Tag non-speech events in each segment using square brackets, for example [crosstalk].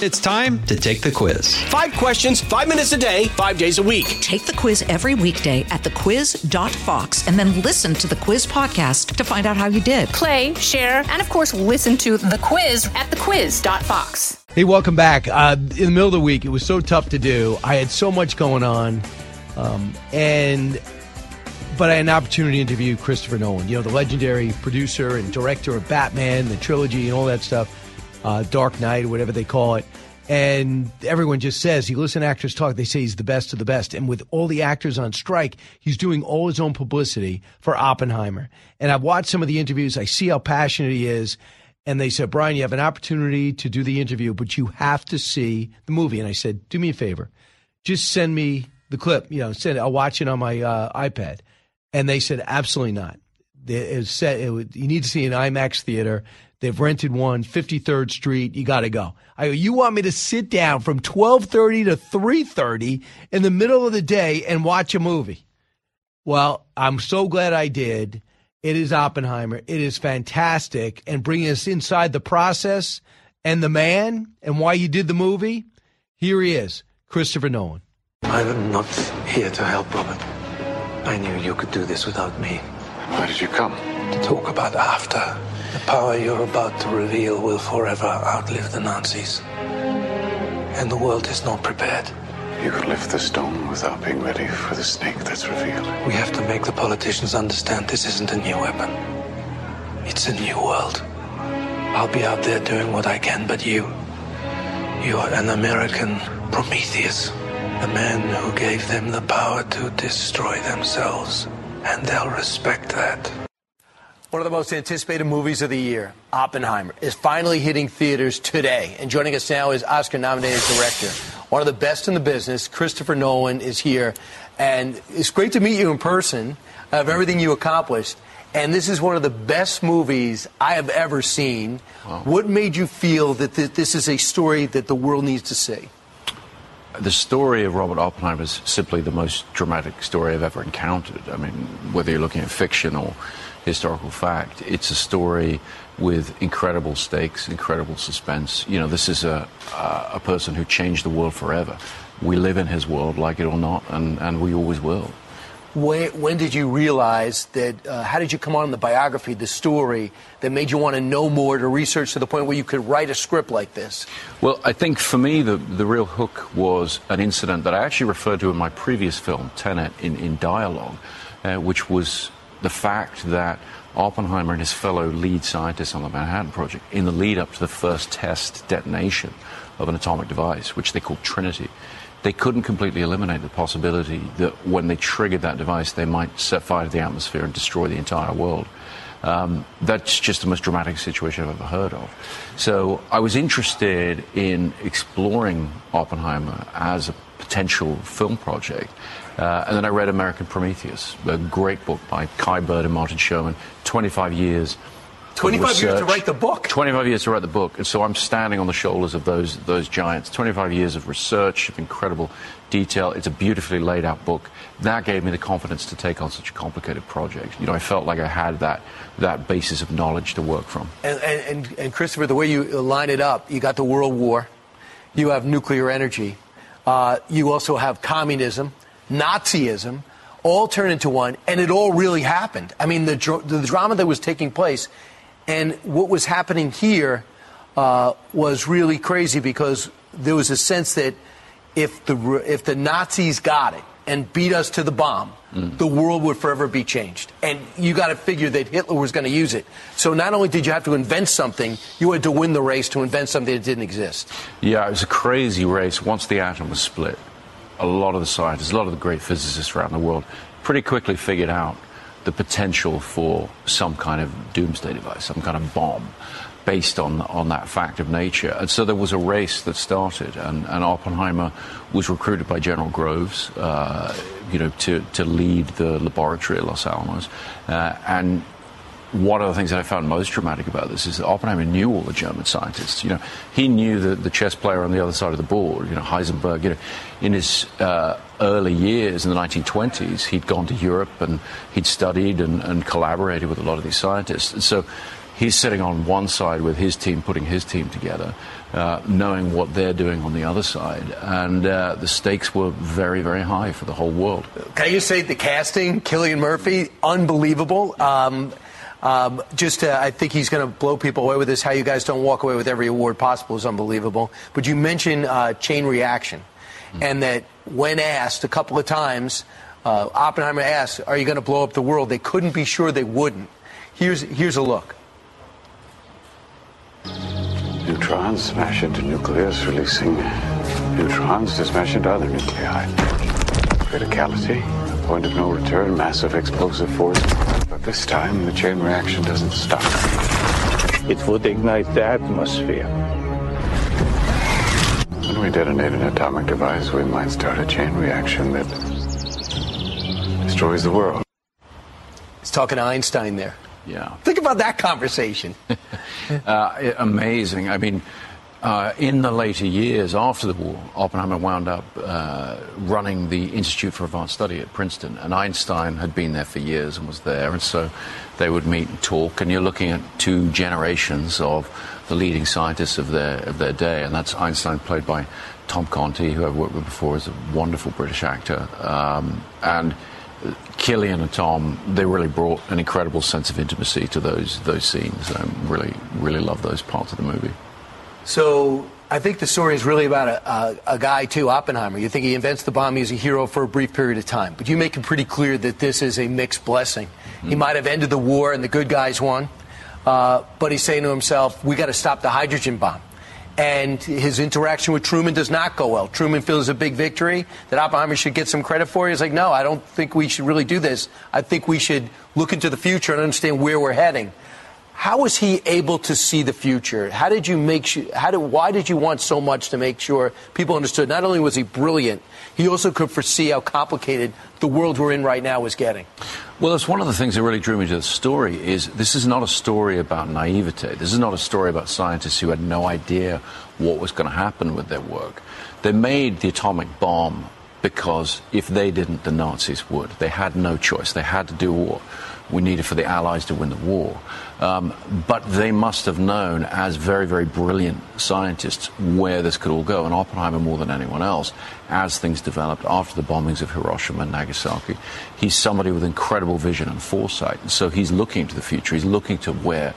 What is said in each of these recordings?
It's time to take the quiz. Five questions, five minutes a day, five days a week. Take the quiz every weekday at thequiz.fox and then listen to the quiz podcast to find out how you did. Play, share, and of course, listen to the quiz at thequiz.fox. Hey, welcome back. Uh, in the middle of the week, it was so tough to do. I had so much going on, um, and but I had an opportunity to interview Christopher Nolan. You know, the legendary producer and director of Batman, the trilogy, and all that stuff uh, Dark Knight or whatever they call it. And everyone just says, you listen to actors talk, they say he's the best of the best. And with all the actors on strike, he's doing all his own publicity for Oppenheimer. And I've watched some of the interviews, I see how passionate he is. And they said, Brian, you have an opportunity to do the interview, but you have to see the movie. And I said, do me a favor, just send me the clip. You know, send. it, I'll watch it on my uh, iPad. And they said, absolutely not. It said it would, you need to see an IMAX theater. They've rented one, 53rd Street. You got to go. I go, you want me to sit down from 1230 to 330 in the middle of the day and watch a movie? Well, I'm so glad I did. It is Oppenheimer. It is fantastic. And bringing us inside the process and the man and why you did the movie, here he is, Christopher Nolan. I'm not here to help Robert. I knew you could do this without me. Why did you come? To talk about after. The power you're about to reveal will forever outlive the Nazis. And the world is not prepared. You could lift the stone without being ready for the snake that's revealed. We have to make the politicians understand this isn't a new weapon. It's a new world. I'll be out there doing what I can, but you. You are an American Prometheus. A man who gave them the power to destroy themselves. And they'll respect that. One of the most anticipated movies of the year, Oppenheimer, is finally hitting theaters today. And joining us now is Oscar nominated director, one of the best in the business, Christopher Nolan, is here. And it's great to meet you in person of everything you accomplished. And this is one of the best movies I have ever seen. Wow. What made you feel that th- this is a story that the world needs to see? The story of Robert Oppenheimer is simply the most dramatic story I've ever encountered. I mean, whether you're looking at fiction or historical fact. It's a story with incredible stakes, incredible suspense. You know, this is a, a person who changed the world forever. We live in his world, like it or not, and, and we always will. When, when did you realize that? Uh, how did you come on the biography, the story that made you want to know more, to research to the point where you could write a script like this? Well, I think for me, the, the real hook was an incident that I actually referred to in my previous film, Tenet, in, in dialogue, uh, which was the fact that Oppenheimer and his fellow lead scientists on the Manhattan Project, in the lead up to the first test detonation of an atomic device, which they called Trinity, they couldn't completely eliminate the possibility that when they triggered that device, they might set fire to the atmosphere and destroy the entire world. Um, that's just the most dramatic situation I've ever heard of. So I was interested in exploring Oppenheimer as a potential film project. Uh, and then I read American Prometheus, a great book by Kai Bird and Martin Sherwin. 25 years. 25 years to write the book. 25 years to write the book. And so I'm standing on the shoulders of those, those giants. 25 years of research, of incredible detail. It's a beautifully laid out book. That gave me the confidence to take on such a complicated project. You know, I felt like I had that, that basis of knowledge to work from. And, and, and Christopher, the way you line it up, you got the World War, you have nuclear energy, uh, you also have communism. Nazism, all turned into one, and it all really happened. I mean, the, the drama that was taking place and what was happening here uh, was really crazy because there was a sense that if the, if the Nazis got it and beat us to the bomb, mm. the world would forever be changed. And you got to figure that Hitler was going to use it. So not only did you have to invent something, you had to win the race to invent something that didn't exist. Yeah, it was a crazy race once the atom was split a lot of the scientists, a lot of the great physicists around the world pretty quickly figured out the potential for some kind of doomsday device, some kind of bomb based on, on that fact of nature. And so there was a race that started, and, and Oppenheimer was recruited by General Groves, uh, you know, to, to lead the laboratory at Los Alamos. Uh, and one of the things that I found most dramatic about this is that Oppenheimer knew all the German scientists. You know, he knew the, the chess player on the other side of the board, you know, Heisenberg. You know, in his uh, early years in the 1920s, he'd gone to Europe and he'd studied and, and, collaborated with a lot of these scientists. And so He's sitting on one side with his team, putting his team together, uh, knowing what they're doing on the other side. And uh, the stakes were very, very high for the whole world. Can you say the casting, Cillian Murphy, unbelievable? Um, um, just, uh, I think he's going to blow people away with this. How you guys don't walk away with every award possible is unbelievable. But you mentioned uh, chain reaction, mm-hmm. and that when asked a couple of times, uh, Oppenheimer asked, "Are you going to blow up the world?" They couldn't be sure they wouldn't. Here's here's a look. Neutrons smash into nucleus, releasing neutrons to smash into other nuclei. Criticality, point of no return, massive explosive force. But this time, the chain reaction doesn't stop. It would ignite the atmosphere. When we detonate an atomic device, we might start a chain reaction that destroys the world. He's talking to Einstein there. Yeah. Think about that conversation. [laughs] uh, amazing. I mean, uh, in the later years after the war, Oppenheimer wound up uh, running the Institute for Advanced Study at Princeton, and Einstein had been there for years and was there, and so they would meet and talk. And you're looking at two generations of the leading scientists of their of their day, and that's Einstein, played by Tom Conti, who I've worked with before, is a wonderful British actor, um, and Cillian and Tom, they really brought an incredible sense of intimacy to those those scenes. I really, really love those parts of the movie. So I think the story is really about a, a, a, guy too, Oppenheimer. You think he invents the bomb, he's a hero for a brief period of time, but you make it pretty clear that this is a mixed blessing. Mm-hmm. He might have ended the war and the good guys won, uh, but he's saying to himself, "We got to stop the hydrogen bomb." and his interaction with Truman does not go well. Truman feels a big victory that Oppenheimer should get some credit for. He's like, no, I don't think we should really do this. I think we should look into the future and understand where we're heading. How was he able to see the future? How did you make sure? How did, why did you want so much to make sure people understood? Not only was he brilliant, he also could foresee how complicated the world we're in right now was getting. Well, it's one of the things that really drew me to the story. Is this is not a story about naivete. This is not a story about scientists who had no idea what was going to happen with their work. They made the atomic bomb because if they didn't, the Nazis would. They had no choice. They had to do what we needed for the Allies to win the war. Um, but they must have known, as very, very brilliant scientists, where this could all go. And Oppenheimer, more than anyone else, as things developed after the bombings of Hiroshima and Nagasaki, he's somebody with incredible vision and foresight. And so he's looking to the future. He's looking to where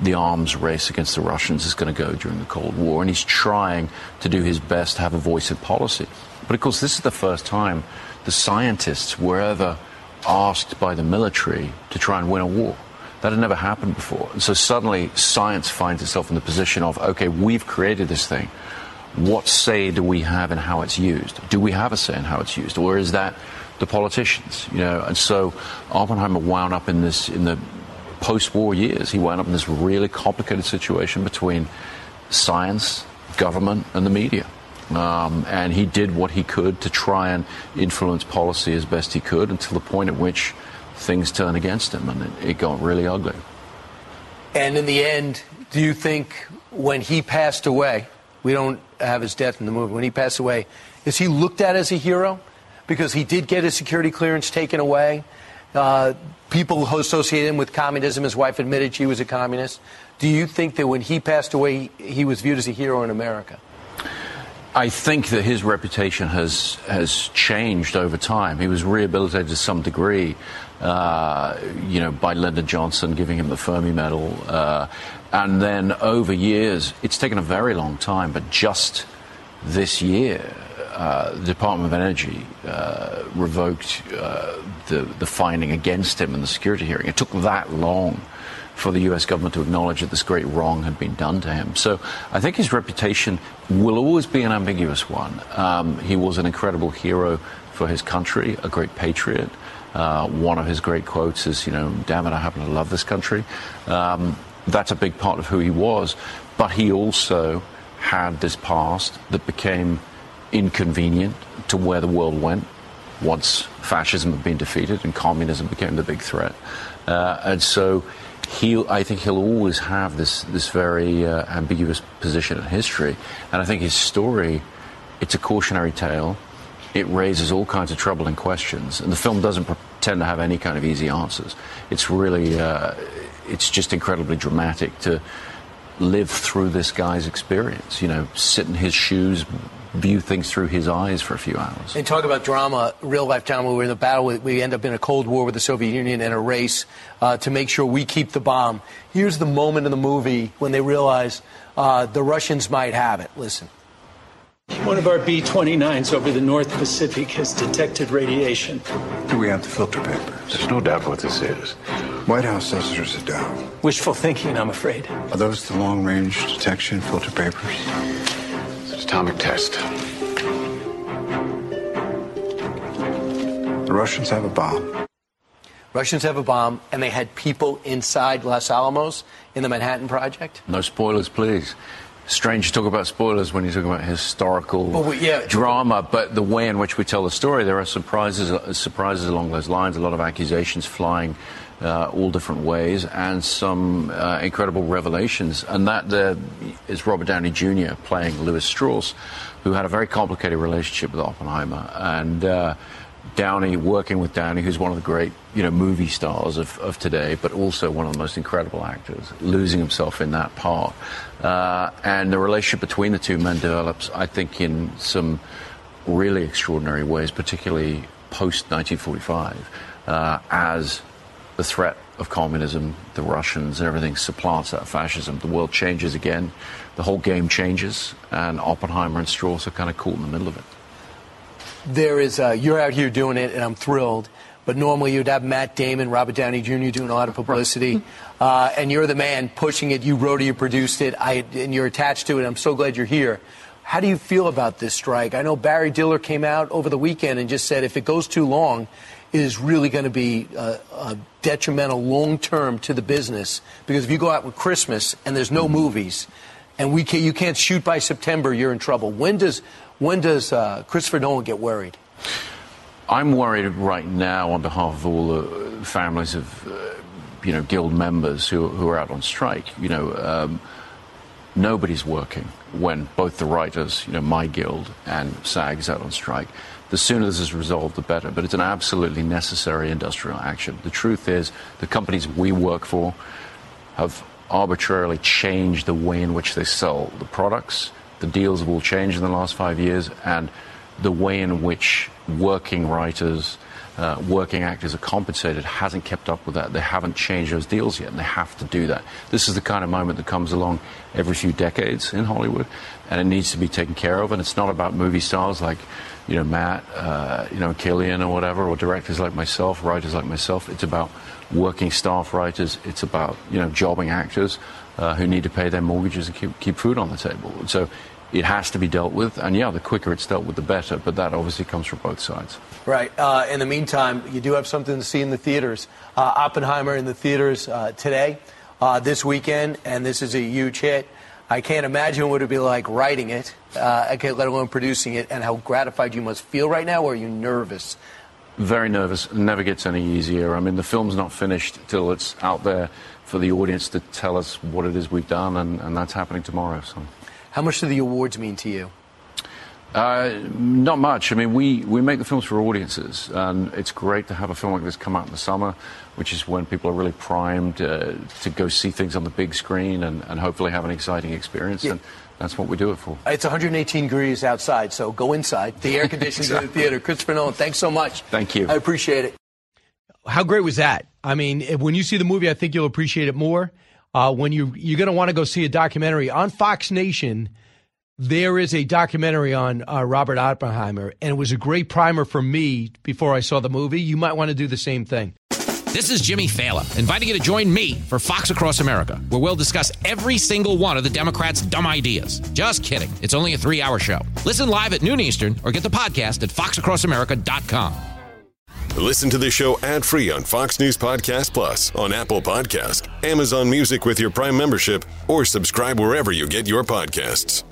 the arms race against the Russians is going to go during the Cold War. And he's trying to do his best to have a voice in policy. But of course, this is the first time the scientists were ever asked by the military to try and win a war. That had never happened before. And so suddenly science finds itself in the position of, okay, we've created this thing. What say do we have in how it's used? Do we have a say in how it's used? Or is that the politicians? You know, and so Oppenheimer wound up in this in the post-war years. He wound up in this really complicated situation between science, government, and the media. Um, and he did what he could to try and influence policy as best he could until the point at which things turned against him and it, it got really ugly. And in the end, do you think when he passed away, we don't have his death in the movie, when he passed away, is he looked at as a hero? Because he did get his security clearance taken away. Uh, people who associate him with communism, his wife admitted she was a communist. Do you think that when he passed away, he was viewed as a hero in America? I think that his reputation has has changed over time. He was rehabilitated to some degree, uh, you know, by Lyndon Johnson giving him the Fermi Medal, uh, and then over years, it's taken a very long time, but just this year, uh, the Department of Energy uh, revoked uh, the the finding against him in the security hearing. It took that long for the US government to acknowledge that this great wrong had been done to him. So I think his reputation will always be an ambiguous one. Um, he was an incredible hero for his country, a great patriot. Uh, one of his great quotes is, you know, damn it, I happen to love this country. Um, that's a big part of who he was. But he also had this past that became inconvenient to where the world went once fascism had been defeated and communism became the big threat. Uh, and so he, I think he'll always have this this very uh, ambiguous position in history, and I think his story, it's a cautionary tale. It raises all kinds of troubling questions, and the film doesn't pretend to have any kind of easy answers. It's really, uh, it's just incredibly dramatic to live through this guy's experience. You know, sit in his shoes, view things through his eyes for a few hours. And talk about drama, real life drama. We're in a battle. With, we end up in a Cold War with the Soviet Union and a race uh, to make sure we keep the bomb. Here's the moment in the movie when they realize uh, the Russians might have it. Listen. One of our B 29s over the North Pacific has detected radiation. Do we have the filter paper? There's no doubt what this is. White House says there's a doubt. Wishful thinking, I'm afraid. Are those the long range detection filter papers? It's an atomic test. The Russians have a bomb. Russians have a bomb, and they had people inside Los Alamos in the Manhattan Project. No spoilers, please. Strange to talk about spoilers when you're talking about historical yeah. drama, but the way in which we tell the story, there are surprises, uh, surprises along those lines. A lot of accusations flying uh, all different ways, and some uh, incredible revelations. And that uh, is Robert Downey Jr. playing Lewis Strauss, who had a very complicated relationship with Oppenheimer, and. Uh, Downey working with Downey, who's one of the great, you know, movie stars of, of today, but also one of the most incredible actors, losing himself in that part. Uh, and the relationship between the two men develops, I think, in some really extraordinary ways, particularly post 1945, uh, as the threat of communism, the Russians, and everything supplants that fascism. The world changes again, the whole game changes, and Oppenheimer and Strauss are kind of caught in the middle of it. There is, uh, you're out here doing it, and I'm thrilled. But normally you'd have Matt Damon, Robert Downey Jr. doing a lot of publicity, [laughs] uh, and you're the man pushing it. You wrote it, you produced it, I, and you're attached to it. I'm so glad you're here. How do you feel about this strike? I know Barry Diller came out over the weekend and just said if it goes too long, it is really going to be uh, uh, detrimental long term to the business. Because if you go out with Christmas and there's no movies, and we can, you can't shoot by September, you're in trouble. When does when does uh, Christopher Nolan get worried? I'm worried right now on behalf of all the families of, uh, you know, guild members who, who are out on strike. You know, um, nobody's working when both the writers, you know, my guild and SAG is out on strike. The sooner this is resolved, the better. But it's an absolutely necessary industrial action. The truth is, the companies we work for have arbitrarily changed the way in which they sell the products. The deals have all changed in the last five years, and the way in which working writers, uh, working actors are compensated hasn't kept up with that. They haven't changed those deals yet, and they have to do that. This is the kind of moment that comes along every few decades in Hollywood, and it needs to be taken care of. And it's not about movie stars like, you know, Matt, uh, you know, Cillian or whatever, or directors like myself, writers like myself. It's about working staff writers. It's about you know jobbing actors uh, who need to pay their mortgages and keep keep food on the table. So it has to be dealt with, and yeah, the quicker it's dealt with, the better. But that obviously comes from both sides. Right. Uh, in the meantime, you do have something to see in the theaters. Uh, Oppenheimer in the theaters uh, today, uh, this weekend, and this is a huge hit. I can't imagine what it'd be like writing it, uh, okay, let alone producing it, and how gratified you must feel right now. Or are you nervous? Very nervous. Never gets any easier. I mean, the film's not finished till it's out there for the audience to tell us what it is we've done, and, and that's happening tomorrow. So. How much do the awards mean to you? Uh, not much. I mean, we, we make the films for audiences, and it's great to have a film like this come out in the summer, which is when people are really primed uh, to go see things on the big screen and, and hopefully have an exciting experience. Yeah. And that's what we do it for. It's 118 degrees outside, so go inside. The air conditioning's in the theater. Christopher Nolan, thanks so much. Thank you. I appreciate it. How great was that? I mean, when you see the movie, I think you'll appreciate it more. Uh, when you you're going to want to go see a documentary on Fox Nation, there is a documentary on uh, Robert Oppenheimer, and it was a great primer for me before I saw the movie. You might want to do the same thing. This is Jimmy Failla, inviting you to join me for Fox Across America, where we'll discuss every single one of the Democrats' dumb ideas. Just kidding. It's only a three hour show. Listen live at noon Eastern or get the podcast at foxacrossamerica.com. Listen to the show ad free on Fox News Podcast Plus, on Apple Podcast, Amazon Music with your Prime membership, or subscribe wherever you get your podcasts.